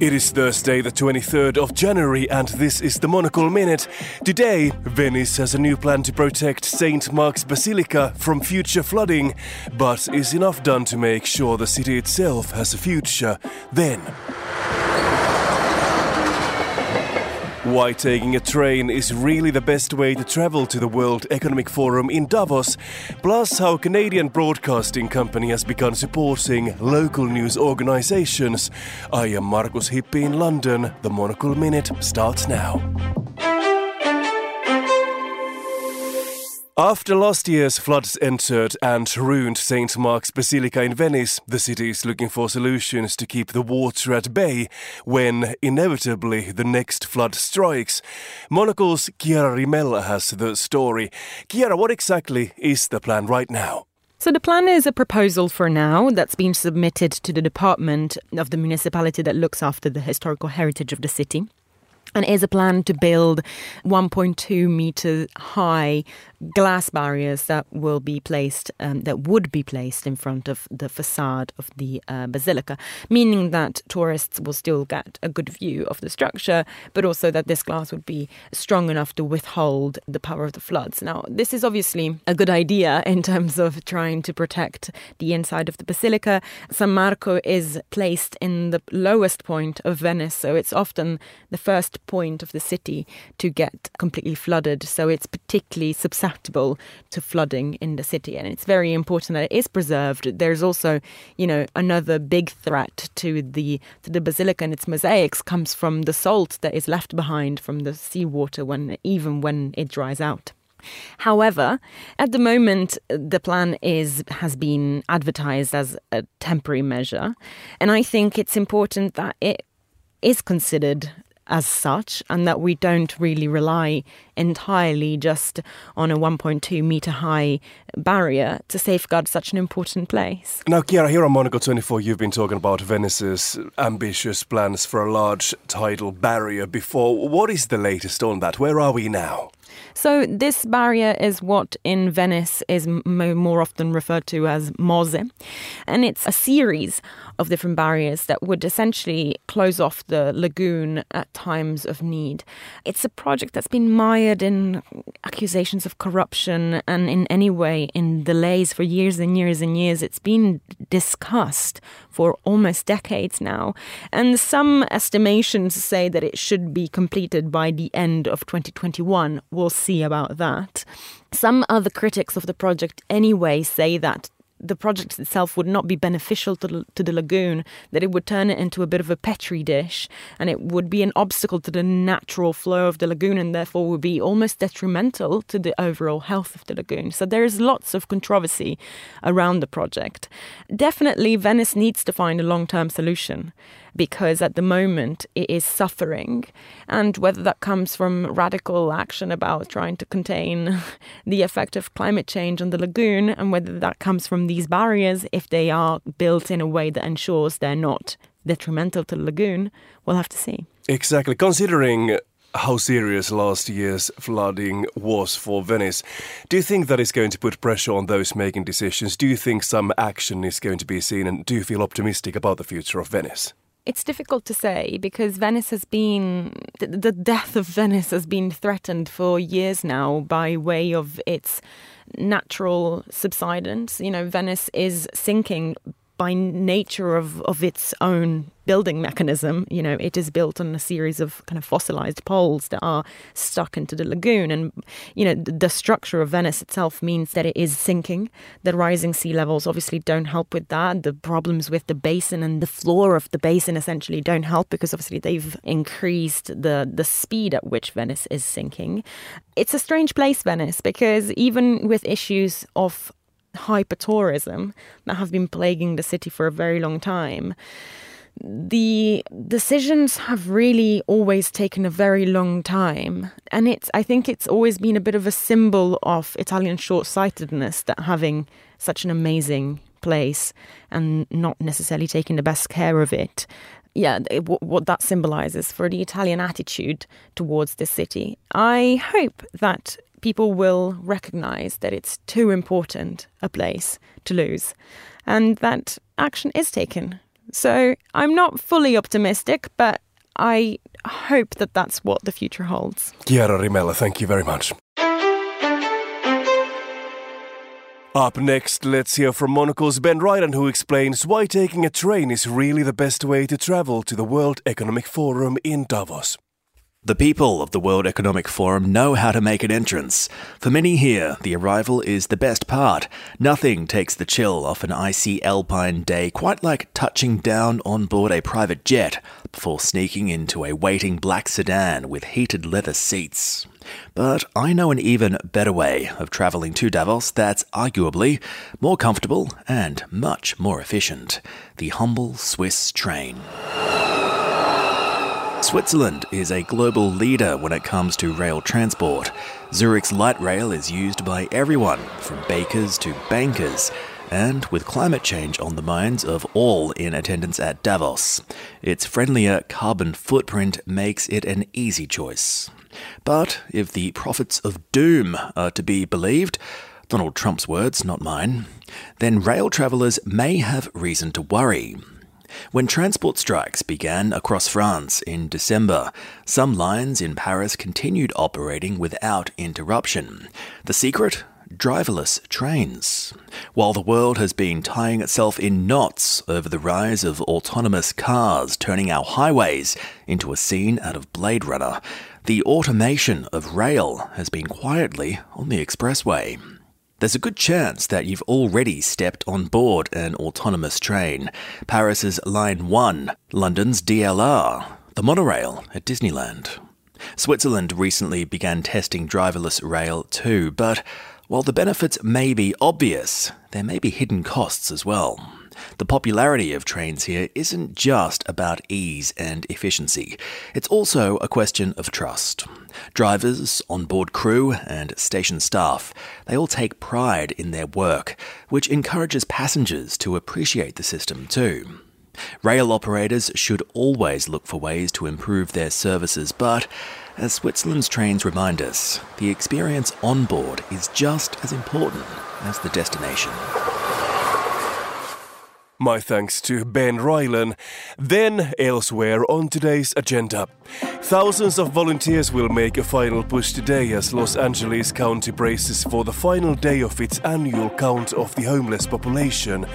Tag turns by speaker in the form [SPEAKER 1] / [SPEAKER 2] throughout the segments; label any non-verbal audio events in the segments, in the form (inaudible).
[SPEAKER 1] It is Thursday, the 23rd of January, and this is the Monocle Minute. Today, Venice has a new plan to protect St. Mark's Basilica from future flooding. But is enough done to make sure the city itself has a future? Then. Why taking a train is really the best way to travel to the World Economic Forum in Davos, plus how Canadian Broadcasting Company has begun supporting local news organizations. I am Markus Hippi in London. The Monocle Minute starts now. After last year's floods entered and ruined St. Mark's Basilica in Venice, the city is looking for solutions to keep the water at bay when inevitably the next flood strikes. Monocle's Chiara Rimella has the story. Chiara, what exactly is the plan right now?
[SPEAKER 2] So the plan is a proposal for now that's been submitted to the department of the municipality that looks after the historical heritage of the city and is a plan to build 1.2 meter high glass barriers that will be placed um, that would be placed in front of the facade of the uh, basilica meaning that tourists will still get a good view of the structure but also that this glass would be strong enough to withhold the power of the floods. Now this is obviously a good idea (laughs) in terms of trying to protect the inside of the basilica. San marco is placed in the lowest point of venice so it's often the first point of the city to get completely flooded. So it's particularly susceptible to flooding in the city. And it's very important that it is preserved. There's also, you know, another big threat to the to the basilica and its mosaics comes from the salt that is left behind from the seawater when even when it dries out. However, at the moment, the plan is has been advertised as a temporary measure, and I think it's important that it is considered as such, and that we don't really rely entirely just on a 1.2 meter high barrier to safeguard such an important place.
[SPEAKER 1] Now, Chiara, here on Monocle 24, you've been talking about Venice's ambitious plans for a large tidal barrier before. What is the latest on that? Where are we now?
[SPEAKER 2] So this barrier is what in Venice is more often referred to as Mose, and it's a series of different barriers that would essentially close off the lagoon at times of need. It's a project that's been mired in accusations of corruption and in any way in delays for years and years and years. It's been discussed for almost decades now, and some estimations say that it should be completed by the end of 2021. We'll see about that. Some other critics of the project anyway say that the project itself would not be beneficial to the, to the lagoon, that it would turn it into a bit of a petri dish and it would be an obstacle to the natural flow of the lagoon and therefore would be almost detrimental to the overall health of the lagoon. So there is lots of controversy around the project. Definitely, Venice needs to find a long term solution because at the moment it is suffering. And whether that comes from radical action about trying to contain (laughs) the effect of climate change on the lagoon, and whether that comes from these barriers, if they are built in a way that ensures they're not detrimental to the lagoon, we'll have to see.
[SPEAKER 1] Exactly. Considering how serious last year's flooding was for Venice. Do you think that is going to put pressure on those making decisions? Do you think some action is going to be seen? And do you feel optimistic about the future of Venice?
[SPEAKER 2] It's difficult to say because Venice has been, the death of Venice has been threatened for years now by way of its natural subsidence. You know, Venice is sinking by nature of, of its own building mechanism, you know, it is built on a series of kind of fossilized poles that are stuck into the lagoon. And, you know, the, structure of Venice itself means that it is sinking. The rising sea levels obviously don't help with that. The problems with the basin and the floor of the basin essentially don't help because obviously they've increased the, the speed at which Venice is sinking. It's a strange place, Venice, because even with issues of hypertourism that have been plaguing the city for a very long time. The decisions have really always taken a very long time. And it's i think it's always been a bit of a symbol of italian short-sightedness that having such an amazing place and not necessarily taking the best care of it yeah it, what that symbolizes for the italian attitude towards this city i hope that people will recognize that it's too important a place to lose and that action is taken So I'm not fully optimistic, but I hope that that's what the future holds.
[SPEAKER 1] Chiara Rimella, thank you very much. Up next, let's hear from Monocle's Ben Ryland, who explains why taking a train is really the best way to travel to the World Economic Forum in Davos.
[SPEAKER 3] The people of the World Economic Forum know how to make an entrance. For many here, the arrival is the best part. Nothing takes the chill off an icy alpine day quite like touching down on board a private jet before sneaking into a waiting black sedan with heated leather seats. But I know an even better way of travelling to Davos that's arguably more comfortable and much more efficient the humble Swiss train. Switzerland is a global leader when it comes to rail transport. Zurich's light rail is used by everyone, from bakers to bankers, and with climate change on the minds of all in attendance at Davos, its friendlier carbon footprint makes it an easy choice. But if the prophets of doom are to be believed, Donald Trump's words, not mine, then rail travellers may have reason to worry. When transport strikes began across France in December, some lines in Paris continued operating without interruption. The secret? Driverless trains. While the world has been tying itself in knots over the rise of autonomous cars turning our highways into a scene out of Blade Runner, the automation of rail has been quietly on the expressway. There's a good chance that you've already stepped on board an autonomous train. Paris's Line 1, London's DLR, the monorail at Disneyland. Switzerland recently began testing driverless rail too, but while the benefits may be obvious, there may be hidden costs as well. The popularity of trains here isn't just about ease and efficiency, it's also a question of trust. Drivers, onboard crew, and station staff, they all take pride in their work, which encourages passengers to appreciate the system too. Rail operators should always look for ways to improve their services, but as Switzerland's trains remind us, the experience on board is just as important as the destination.
[SPEAKER 1] My thanks to Ben Rylan. Then, elsewhere on today's agenda. Thousands of volunteers will make a final push today as Los Angeles County braces for the final day of its annual count of the homeless population.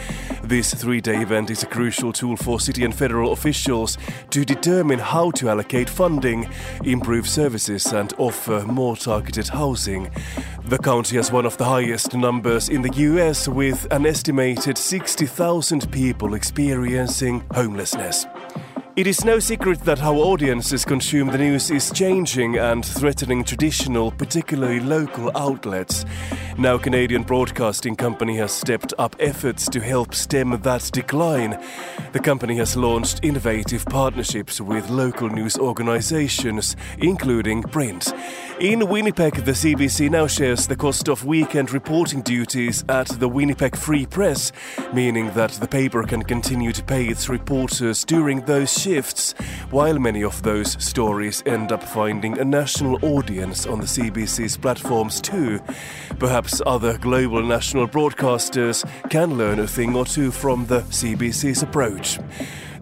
[SPEAKER 1] This three day event is a crucial tool for city and federal officials to determine how to allocate funding, improve services, and offer more targeted housing. The county has one of the highest numbers in the US, with an estimated 60,000 people experiencing homelessness. It is no secret that how audiences consume the news is changing and threatening traditional, particularly local outlets. Now, Canadian Broadcasting Company has stepped up efforts to help stem that decline. The company has launched innovative partnerships with local news organizations, including print. In Winnipeg, the CBC now shares the cost of weekend reporting duties at the Winnipeg Free Press, meaning that the paper can continue to pay its reporters during those shifts, while many of those stories end up finding a national audience on the CBC's platforms too. Perhaps other global national broadcasters can learn a thing or two from the CBC's approach.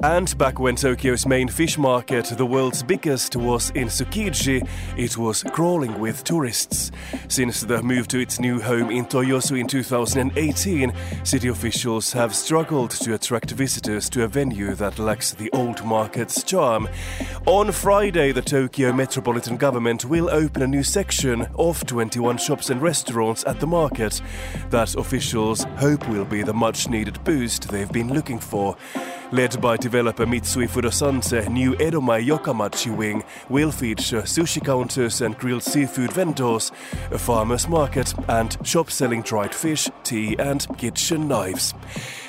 [SPEAKER 1] And back when Tokyo's main fish market, the world's biggest, was in Tsukiji, it was crawling with tourists. Since the move to its new home in Toyosu in 2018, city officials have struggled to attract visitors to a venue that lacks the old market's charm. On Friday, the Tokyo Metropolitan Government will open a new section of 21 shops and restaurants at the market that officials hope will be the much needed boost they've been looking for. Led by developer Mitsui Fudosan's, new Edomae Yokamachi wing will feature sushi counters and grilled seafood vendors, a farmer's market, and shops selling dried fish, tea, and kitchen knives.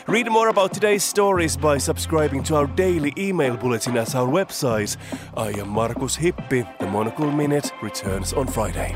[SPEAKER 1] Read more about today's stories by subscribing to our daily email bulletin at our website. I am Markus Hippi. The Monocle Minute returns on Friday.